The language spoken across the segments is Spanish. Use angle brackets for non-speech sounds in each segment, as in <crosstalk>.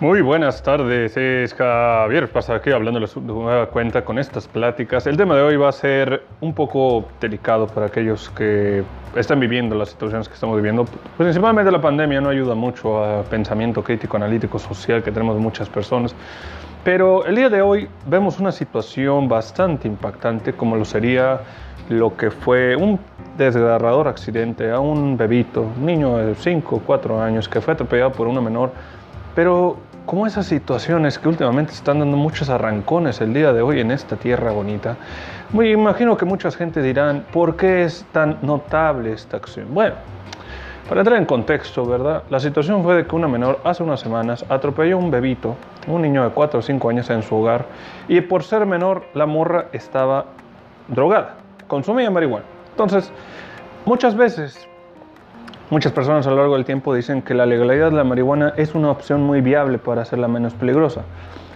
Muy buenas tardes, es Javier Pasa aquí hablando de nueva cuenta con estas pláticas. El tema de hoy va a ser un poco delicado para aquellos que están viviendo las situaciones que estamos viviendo. Principalmente la pandemia no ayuda mucho a pensamiento crítico, analítico, social que tenemos muchas personas. Pero el día de hoy vemos una situación bastante impactante como lo sería lo que fue un desgarrador accidente a un bebito, un niño de 5 o 4 años que fue atropellado por una menor. Pero como esas situaciones que últimamente están dando muchos arrancones el día de hoy en esta tierra bonita, me imagino que mucha gente dirán, ¿por qué es tan notable esta acción? Bueno, para entrar en contexto, ¿verdad? La situación fue de que una menor hace unas semanas atropelló a un bebito, un niño de 4 o 5 años en su hogar, y por ser menor, la morra estaba drogada, consumía marihuana. Entonces, muchas veces Muchas personas a lo largo del tiempo dicen que la legalidad de la marihuana es una opción muy viable para hacerla menos peligrosa.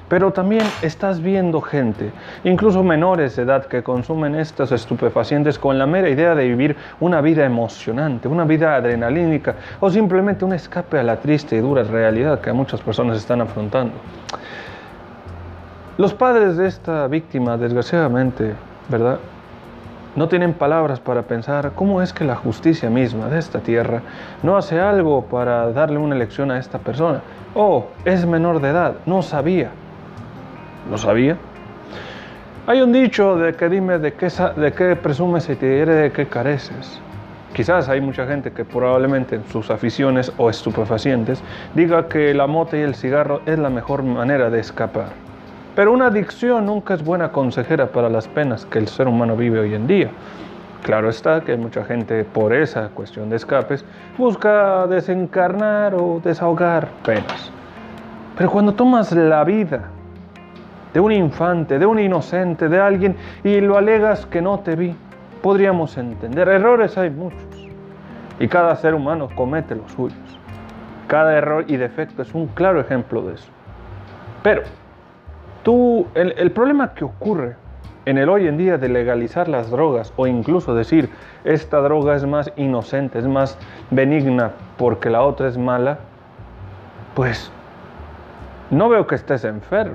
Pero también estás viendo gente, incluso menores de edad, que consumen estos estupefacientes con la mera idea de vivir una vida emocionante, una vida adrenalínica o simplemente un escape a la triste y dura realidad que muchas personas están afrontando. Los padres de esta víctima, desgraciadamente, ¿verdad? No tienen palabras para pensar cómo es que la justicia misma de esta tierra no hace algo para darle una lección a esta persona. Oh, es menor de edad, no sabía. ¿No sabía? Hay un dicho de que dime de qué, de qué presumes y te diré de qué careces. Quizás hay mucha gente que probablemente en sus aficiones o estupefacientes diga que la mota y el cigarro es la mejor manera de escapar. Pero una adicción nunca es buena consejera para las penas que el ser humano vive hoy en día. Claro está que mucha gente por esa cuestión de escapes busca desencarnar o desahogar penas. Pero cuando tomas la vida de un infante, de un inocente, de alguien y lo alegas que no te vi, podríamos entender. Errores hay muchos y cada ser humano comete los suyos. Cada error y defecto es un claro ejemplo de eso. Pero Tú, el, problema que ocurre en el hoy en día de legalizar las drogas o incluso decir esta droga es más inocente, es más benigna porque la otra es mala, pues no veo que estés enfermo,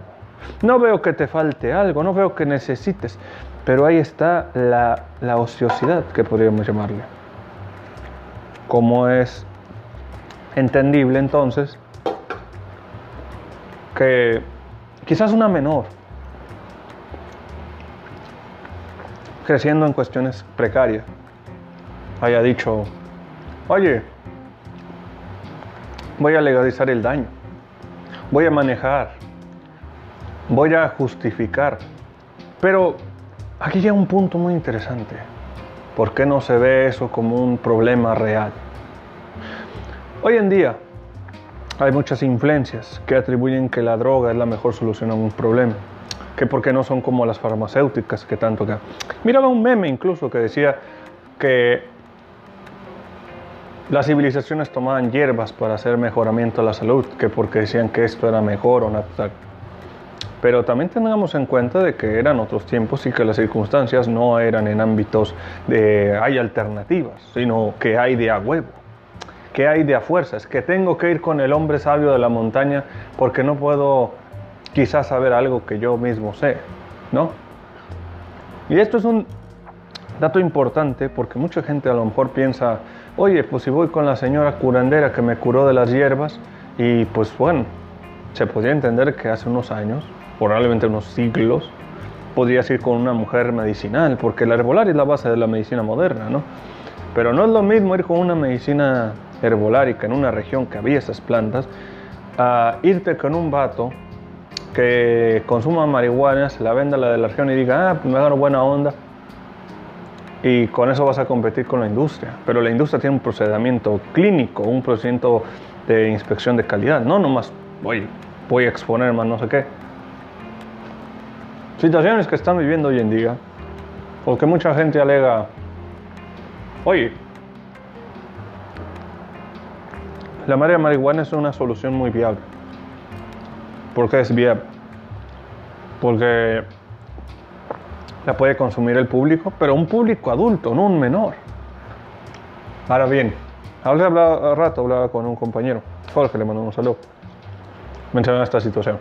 no veo que te falte algo, no veo que necesites, pero ahí está la, la ociosidad que podríamos llamarle. Como es entendible entonces que quizás una menor, creciendo en cuestiones precarias, haya dicho, oye, voy a legalizar el daño, voy a manejar, voy a justificar. Pero aquí llega un punto muy interesante. ¿Por qué no se ve eso como un problema real? Hoy en día, hay muchas influencias que atribuyen que la droga es la mejor solución a un problema, que porque no son como las farmacéuticas que tanto que... Miraba un meme incluso que decía que las civilizaciones tomaban hierbas para hacer mejoramiento a la salud, que porque decían que esto era mejor o natural. Pero también tengamos en cuenta de que eran otros tiempos y que las circunstancias no eran en ámbitos de hay alternativas, sino que hay de a huevo. ¿Qué hay de a fuerzas? Que tengo que ir con el hombre sabio de la montaña porque no puedo quizás saber algo que yo mismo sé, ¿no? Y esto es un dato importante porque mucha gente a lo mejor piensa, oye, pues si voy con la señora curandera que me curó de las hierbas, y pues bueno, se podría entender que hace unos años, probablemente unos siglos, podrías ir con una mujer medicinal, porque la herbolaria es la base de la medicina moderna, ¿no? Pero no es lo mismo ir con una medicina herbolárica en una región que había esas plantas, a irte con un vato que consuma marihuana, se la venda la de la región y diga, ah, pues me agarro buena onda. Y con eso vas a competir con la industria. Pero la industria tiene un procedimiento clínico, un procedimiento de inspección de calidad. No nomás, voy, voy a exponer más no sé qué. Situaciones que están viviendo hoy en día, porque mucha gente alega, oye, La marihuana es una solución muy viable. ¿Por qué es viable? Porque la puede consumir el público, pero un público adulto, no un menor. Ahora bien, hace rato hablaba con un compañero, Jorge, le mandó un saludo. mencionar esta situación.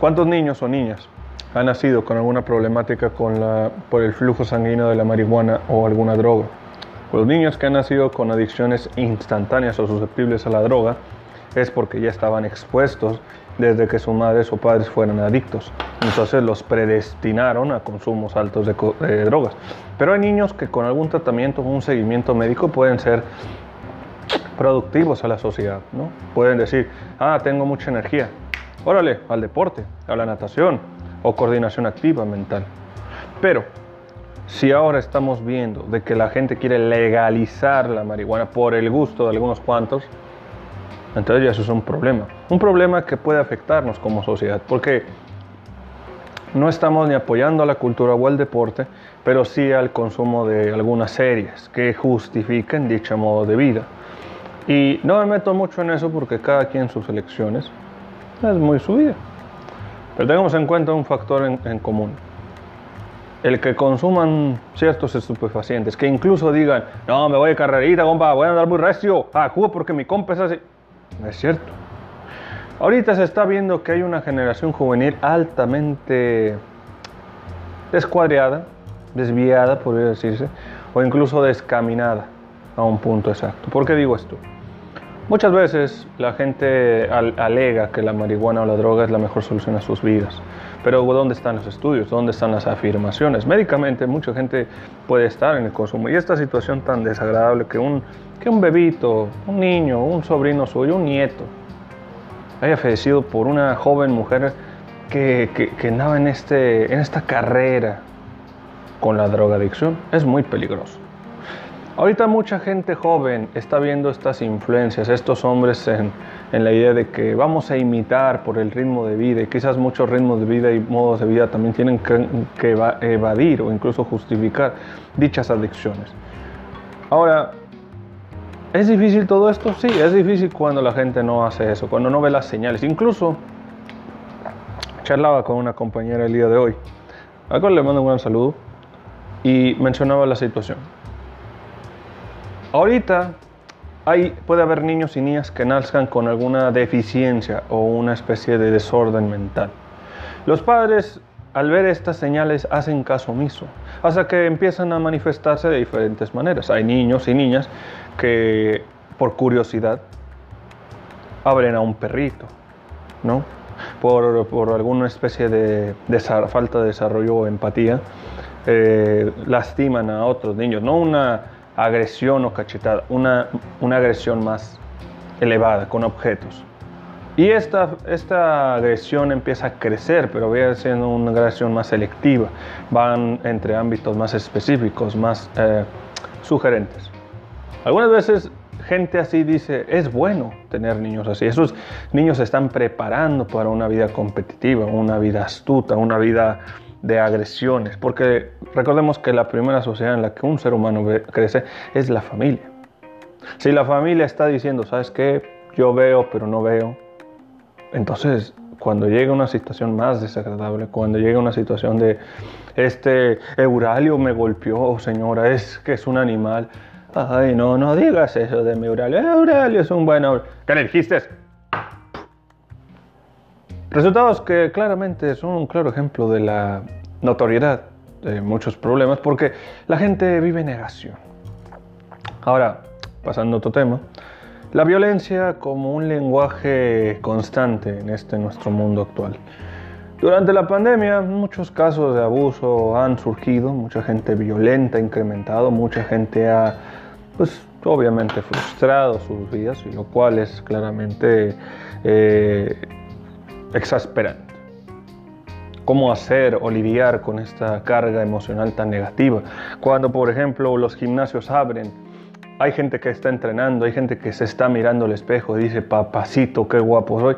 ¿Cuántos niños o niñas han nacido con alguna problemática por el flujo sanguíneo de la marihuana o alguna droga? Los niños que han nacido con adicciones instantáneas o susceptibles a la droga es porque ya estaban expuestos desde que sus madres o padres fueran adictos. Entonces los predestinaron a consumos altos de, drogas. Pero hay niños que con algún tratamiento o un seguimiento médico pueden ser productivos a la sociedad. ¿no? Pueden decir, ah, tengo mucha energía. Órale, al deporte, a la natación o coordinación activa mental. Pero si ahora estamos viendo de que la gente quiere legalizar la marihuana por el gusto de algunos cuantos, entonces ya eso es un problema. Un problema que puede afectarnos como sociedad, porque no estamos ni apoyando a la cultura o al deporte, pero sí al consumo de algunas series que justifiquen dicho modo de vida. Y no me meto mucho en eso porque cada quien sus elecciones es muy su vida. Pero tengamos en cuenta un factor en, en común. El que consuman ciertos estupefacientes, que incluso digan, no, me voy de carrerita, compa, voy a andar muy recio, ah, jugo porque mi compa es así. No es cierto. Ahorita se está viendo que hay una generación juvenil altamente descuadreada, desviada, podría decirse, o incluso descaminada a un punto exacto. ¿Por qué digo esto? Muchas veces la gente alega que la marihuana o la droga es la mejor solución a sus vidas. Pero ¿dónde están los estudios? ¿Dónde están las afirmaciones? Médicamente mucha gente puede estar en el consumo. Y esta situación tan desagradable que un, que un bebito, un niño, un sobrino suyo, un nieto, haya fallecido por una joven mujer que, que, andaba en, este, en esta carrera con la drogadicción, es muy peligroso. Ahorita mucha gente joven está viendo estas influencias, estos hombres en, la idea de que vamos a imitar por el ritmo de vida y quizás muchos ritmos de vida y modos de vida también tienen que, evadir o incluso justificar dichas adicciones. Ahora, ¿es difícil todo esto? Sí, es difícil cuando la gente no hace eso, cuando no ve las señales. Incluso charlaba con una compañera el día de hoy, a cual le mando un gran saludo, y mencionaba la situación Ahorita hay, puede haber niños y niñas que nazcan con alguna deficiencia o una especie de desorden mental. Los padres al ver estas señales hacen caso omiso, hasta que empiezan a manifestarse de diferentes maneras. Hay niños y niñas que por curiosidad abren a un perrito, ¿no? Por, alguna especie de, falta de desarrollo o empatía, eh, lastiman a otros niños, no una agresión o cachetada, una, una agresión más elevada, con objetos. Y esta, esta agresión empieza a crecer, pero va siendo una agresión más selectiva. Van entre ámbitos más específicos, más eh, sugerentes. Algunas veces gente así dice, es bueno tener niños así. Esos niños se están preparando para una vida competitiva, una vida astuta, una vida de agresiones, porque recordemos que la primera sociedad en la que un ser humano crece es la familia. Si la familia está diciendo, ¿sabes qué? Yo veo, pero no veo. Entonces, cuando llega una situación más desagradable, cuando llega una situación de, este Euralio me golpeó, señora, es que es un animal. Ay, no, no digas eso de mi Euralio. Euralio es un buen hombre. ¿Qué le dijiste? Resultados que claramente son un claro ejemplo de la notoriedad de muchos problemas porque la gente vive negación. Ahora, pasando a otro tema, la violencia como un lenguaje constante en este nuestro mundo actual. Durante la pandemia muchos casos de abuso han surgido, mucha gente violenta ha incrementado, mucha gente ha, pues obviamente frustrado sus vidas, y lo cual es claramente eh, exasperante. ¿Cómo hacer o lidiar con esta carga emocional tan negativa? Cuando, por ejemplo, los gimnasios abren, hay gente que está entrenando, hay gente que se está mirando al espejo y dice, papacito, qué guapo soy.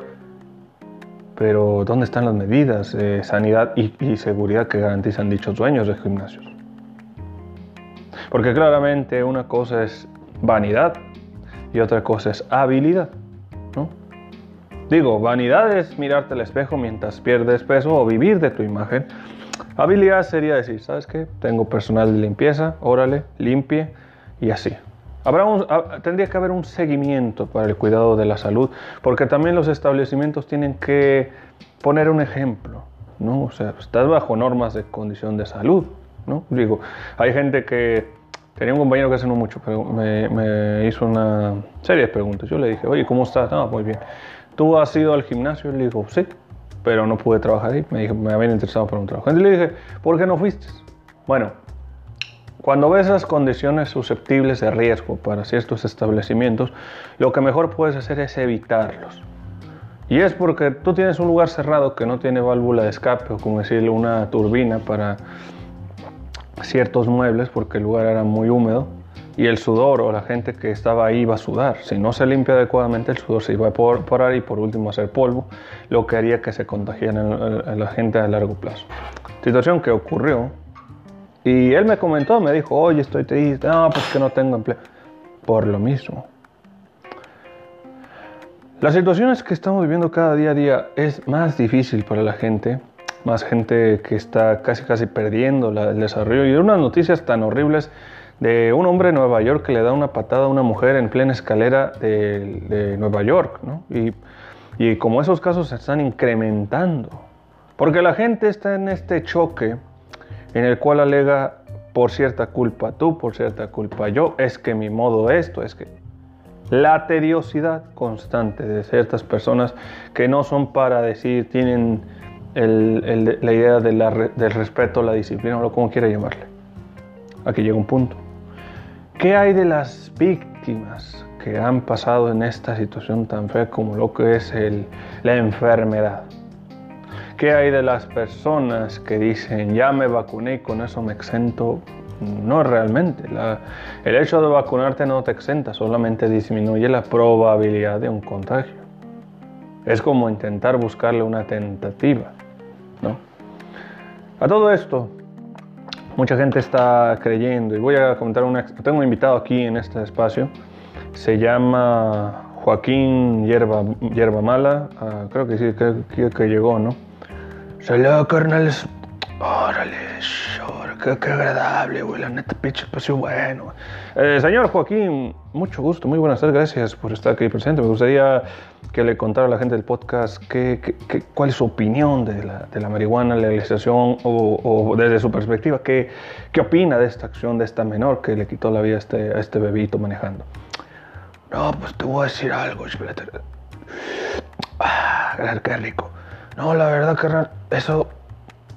Pero, ¿dónde están las medidas de sanidad y, y seguridad que garantizan dichos dueños de gimnasios? Porque claramente una cosa es vanidad y otra cosa es habilidad. Digo, vanidad es mirarte al espejo mientras pierdes peso o vivir de tu imagen. Habilidad sería decir, ¿sabes qué? Tengo personal de limpieza, órale, limpie y así. Habrá tendría que haber un seguimiento para el cuidado de la salud, porque también los establecimientos tienen que poner un ejemplo, ¿no? O sea, estás bajo normas de condición de salud, ¿no? Digo, hay gente que tenía un compañero que hace no mucho, pero me, hizo una serie de preguntas. Yo le dije, oye, ¿cómo estás? No, muy bien. ¿Tú has ido al gimnasio? Le dijo, sí, pero no pude trabajar ahí. Me dijo, me habían interesado por un trabajo. Entonces le dije, ¿por qué no fuiste? Bueno, cuando ves las condiciones susceptibles de riesgo para ciertos establecimientos, lo que mejor puedes hacer es evitarlos. Y es porque tú tienes un lugar cerrado que no tiene válvula de escape o como decirle una turbina para ciertos muebles porque el lugar era muy húmedo y el sudor o la gente que estaba ahí iba a sudar. Si no se limpia adecuadamente el sudor se iba a evaporar y por último hacer polvo, lo que haría que se contagiara la gente a largo plazo. Situación que ocurrió y él me comentó, me dijo, oye, estoy triste, no, pues que no tengo empleo. Por lo mismo. Las situaciones que estamos viviendo cada día a día es más difícil para la gente, más gente que está casi casi perdiendo el desarrollo y unas noticias tan horribles de un hombre en Nueva York que le da una patada a una mujer en plena escalera de, Nueva York, ¿no? Y, y como esos casos se están incrementando, porque la gente está en este choque en el cual alega por cierta culpa tú, por cierta culpa yo, es que mi modo esto, es que la tediosidad constante de ciertas personas que no son para decir, tienen la idea del respeto, la disciplina o lo como quiera llamarle. Aquí llega un punto. ¿Qué hay de las víctimas que han pasado en esta situación tan fea como lo que es la enfermedad? ¿Qué hay de las personas que dicen ya me vacuné y con eso me exento? No realmente. el hecho de vacunarte no te exenta, solamente disminuye la probabilidad de un contagio. Es como intentar buscarle una tentativa. ¿no? A todo esto, mucha gente está creyendo, y voy a comentar una. Tengo un invitado aquí en este espacio, se llama Joaquín Hierba, Hierba Mala, ah, creo que sí, creo que llegó, ¿no? Saludos, carnales. Qué, qué, agradable, güey. La neta, pinche espacio bueno. Eh, señor Joaquín, mucho gusto, muy buenas tardes. Gracias por estar aquí presente. Me gustaría que le contara a la gente del podcast qué, qué, cuál es su opinión de la, de la marihuana, la legalización o, desde su perspectiva, qué, qué opina de esta acción de esta menor que le quitó la vida a este, a este bebito manejando. No, pues te voy a decir algo, Ah, qué rico. No, la verdad, carnal, eso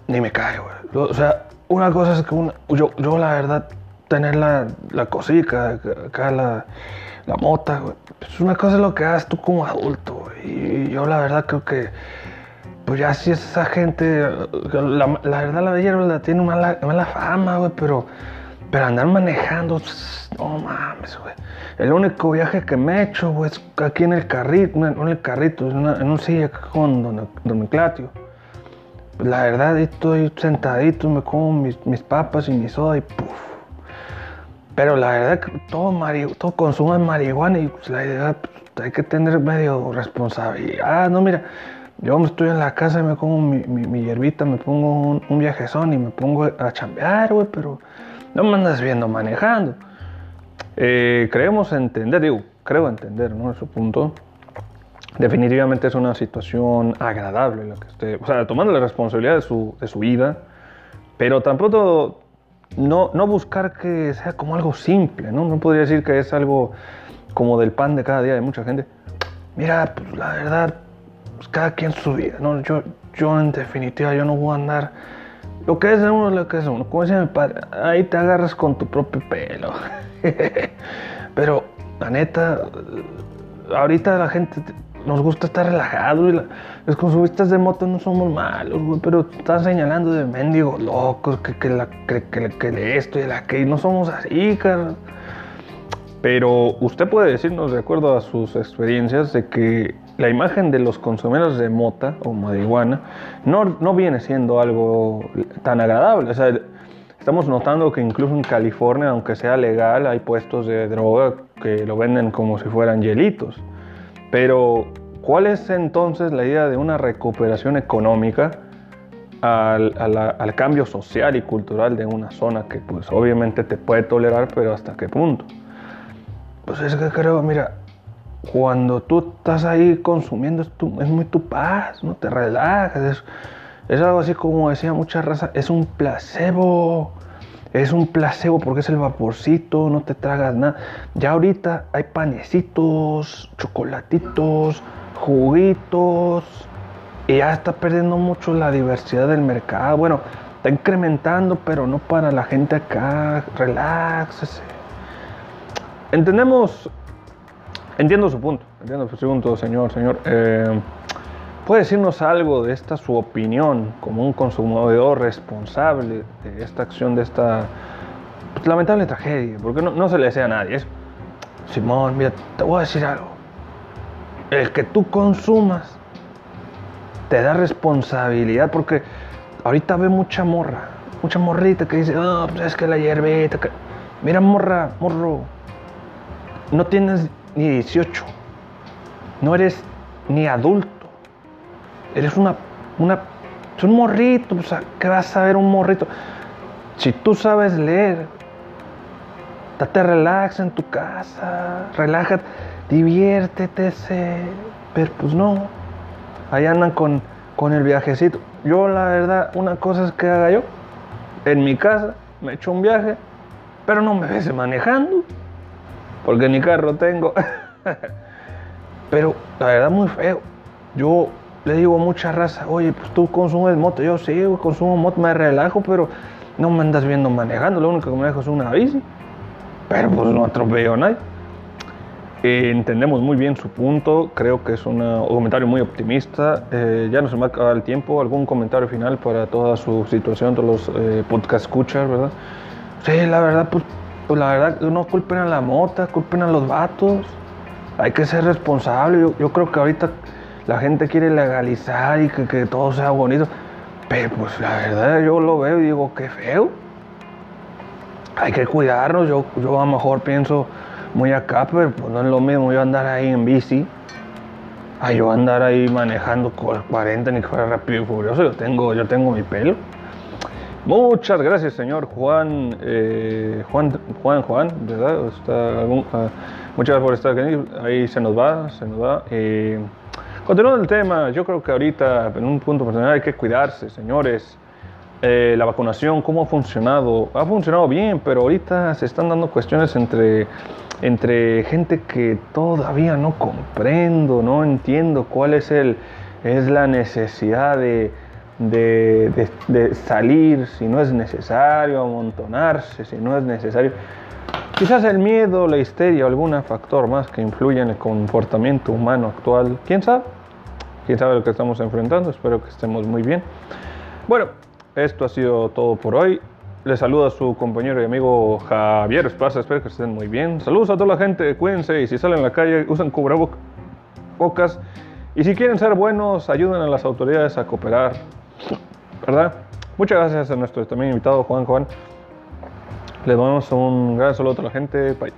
ni me cae, güey. O sea, una cosa es que una, yo, yo la verdad, tener la, la cosica, acá la, la mota, güey. Es una cosa es lo que haces tú como adulto. Y yo la verdad creo que, pues ya si esa gente, la, la verdad la hierba tiene mala, mala fama, güey, pero, pero andar manejando, no mames, güey. El único viaje que me he hecho, güey, es aquí en el carrito, en el carrito, en, un silla con don Clatio. La verdad, estoy sentadito, me como mis, papas y mi soda y puff. Pero la verdad que todo, todo consumo es marihuana y pues, la idea pues, hay que tener medio responsabilidad. No, mira, yo estoy en la casa y me como mi, mi, hierbita, me pongo un, un, viajezón y me pongo a chambear, güey, pero no me andas viendo manejando. Eh, creemos entender, digo, creo entender, ¿no? Su punto. Definitivamente es una situación agradable la que esté, o sea, tomando la responsabilidad de su, de su vida, pero tampoco no, no buscar que sea como algo simple, ¿no? No podría decir que es algo como del pan de cada día de mucha gente. Mira, pues la verdad, pues, cada quien su vida, ¿no? Yo, yo en definitiva, yo no voy a andar lo que es uno es lo que es uno. Como decía mi padre, ahí te agarras con tu propio pelo. <laughs> Pero, la neta, ahorita la gente nos gusta estar relajado y los consumistas de moto no somos malos, güey, pero están señalando de mendigos locos, que, que, la, que, que, esto y la que no somos así, cara. Pero usted puede decirnos, de acuerdo a sus experiencias, de que la imagen de los consumidores de mota o marihuana no, no viene siendo algo tan agradable. Estamos notando que incluso en California, aunque sea legal, hay puestos de droga que lo venden como si fueran hielitos. Pero, ¿cuál es entonces la idea de una recuperación económica al, al cambio social y cultural de una zona que pues obviamente te puede tolerar, pero hasta qué punto? Pues es que creo, mira, cuando tú estás ahí consumiendo, es, es muy tu paz, no te relajas. Es, es algo así como decía mucha raza, es un placebo. Es un placebo porque es el vaporcito, no te tragas nada. Ya ahorita hay panecitos, chocolatitos, juguitos. Y ya está perdiendo mucho la diversidad del mercado. Bueno, está incrementando, pero no para la gente acá. Reláxese. Entendemos, entiendo su punto, entiendo su punto, señor, señor. Eh, ¿Puede decirnos algo de esta su opinión como un consumidor responsable de esta acción, de esta pues, lamentable tragedia? Porque no, no se le desea a nadie. Simón, mira, te voy a decir algo. El que tú consumas te da responsabilidad porque ahorita ve mucha morra, mucha morrita que dice, no, pues es que la hierbita. Mira, morra, morro, no tienes ni 18, no eres ni adulto, eres una, una, es un morrito, o sea, ¿qué vas a ver un morrito? Si tú sabes leer, date relax en tu casa, relájate, diviértete, pero pues no, ahí andan con, con el viajecito. Yo la verdad, una cosa es que haga yo, en mi casa, me echo un viaje, pero no me ves manejando porque ni carro tengo. <laughs> Pero la verdad muy feo. Yo le digo a mucha raza, oye, pues tú consumes moto. Yo sí, consumo moto, me relajo, pero no me andas viendo manejando. Lo único que me dejo es una bici. Pero pues no atropello a nadie. entendemos muy bien su punto, creo que es un comentario muy optimista. Eh, ya no se me va a acabar el tiempo. ¿Algún comentario final para toda su situación, todos los eh, podcast escuchas, verdad? Sí, la verdad, pues pues la verdad, no culpen a la mota, culpen a los vatos. Hay que ser responsable. Yo, creo que ahorita la gente quiere legalizar y que, todo sea bonito. Pero pues la verdad yo lo veo y digo, qué feo. Hay que cuidarnos. Yo, yo a lo mejor pienso muy acá, pero pues no es lo mismo yo andar ahí en bici. A yo andar ahí manejando con 40 ni que fuera rápido y furioso. Yo tengo, yo tengo mi pelo. Muchas gracias, señor Juan, eh, Juan, Juan, Juan, ¿verdad? Ah, muchas gracias por estar aquí. Ahí se nos va, se nos va. Eh, continuando el tema, yo creo que ahorita, en un punto personal, hay que cuidarse, señores. Eh, la vacunación, ¿cómo ha funcionado? Ha funcionado bien, pero ahorita se están dando cuestiones entre, entre gente que todavía no comprendo, no entiendo cuál es, el, es la necesidad de de, salir si no es necesario, amontonarse si no es necesario. Quizás el miedo, la histeria o algún factor más que influye en el comportamiento humano actual. ¿Quién sabe? ¿Quién sabe lo que estamos enfrentando? Espero que estemos muy bien. Bueno, esto ha sido todo por hoy. Les saluda su compañero y amigo Javier Esparza. Espero que estén muy bien. Saludos a toda la gente. Cuídense y si salen a la calle usen cubrebocas. Y si quieren ser buenos, ayuden a las autoridades a cooperar. ¿verdad? Muchas gracias a nuestro también invitado Juan Juan. Les damos un gran saludo a toda la gente. Bye.